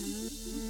Mm-hmm.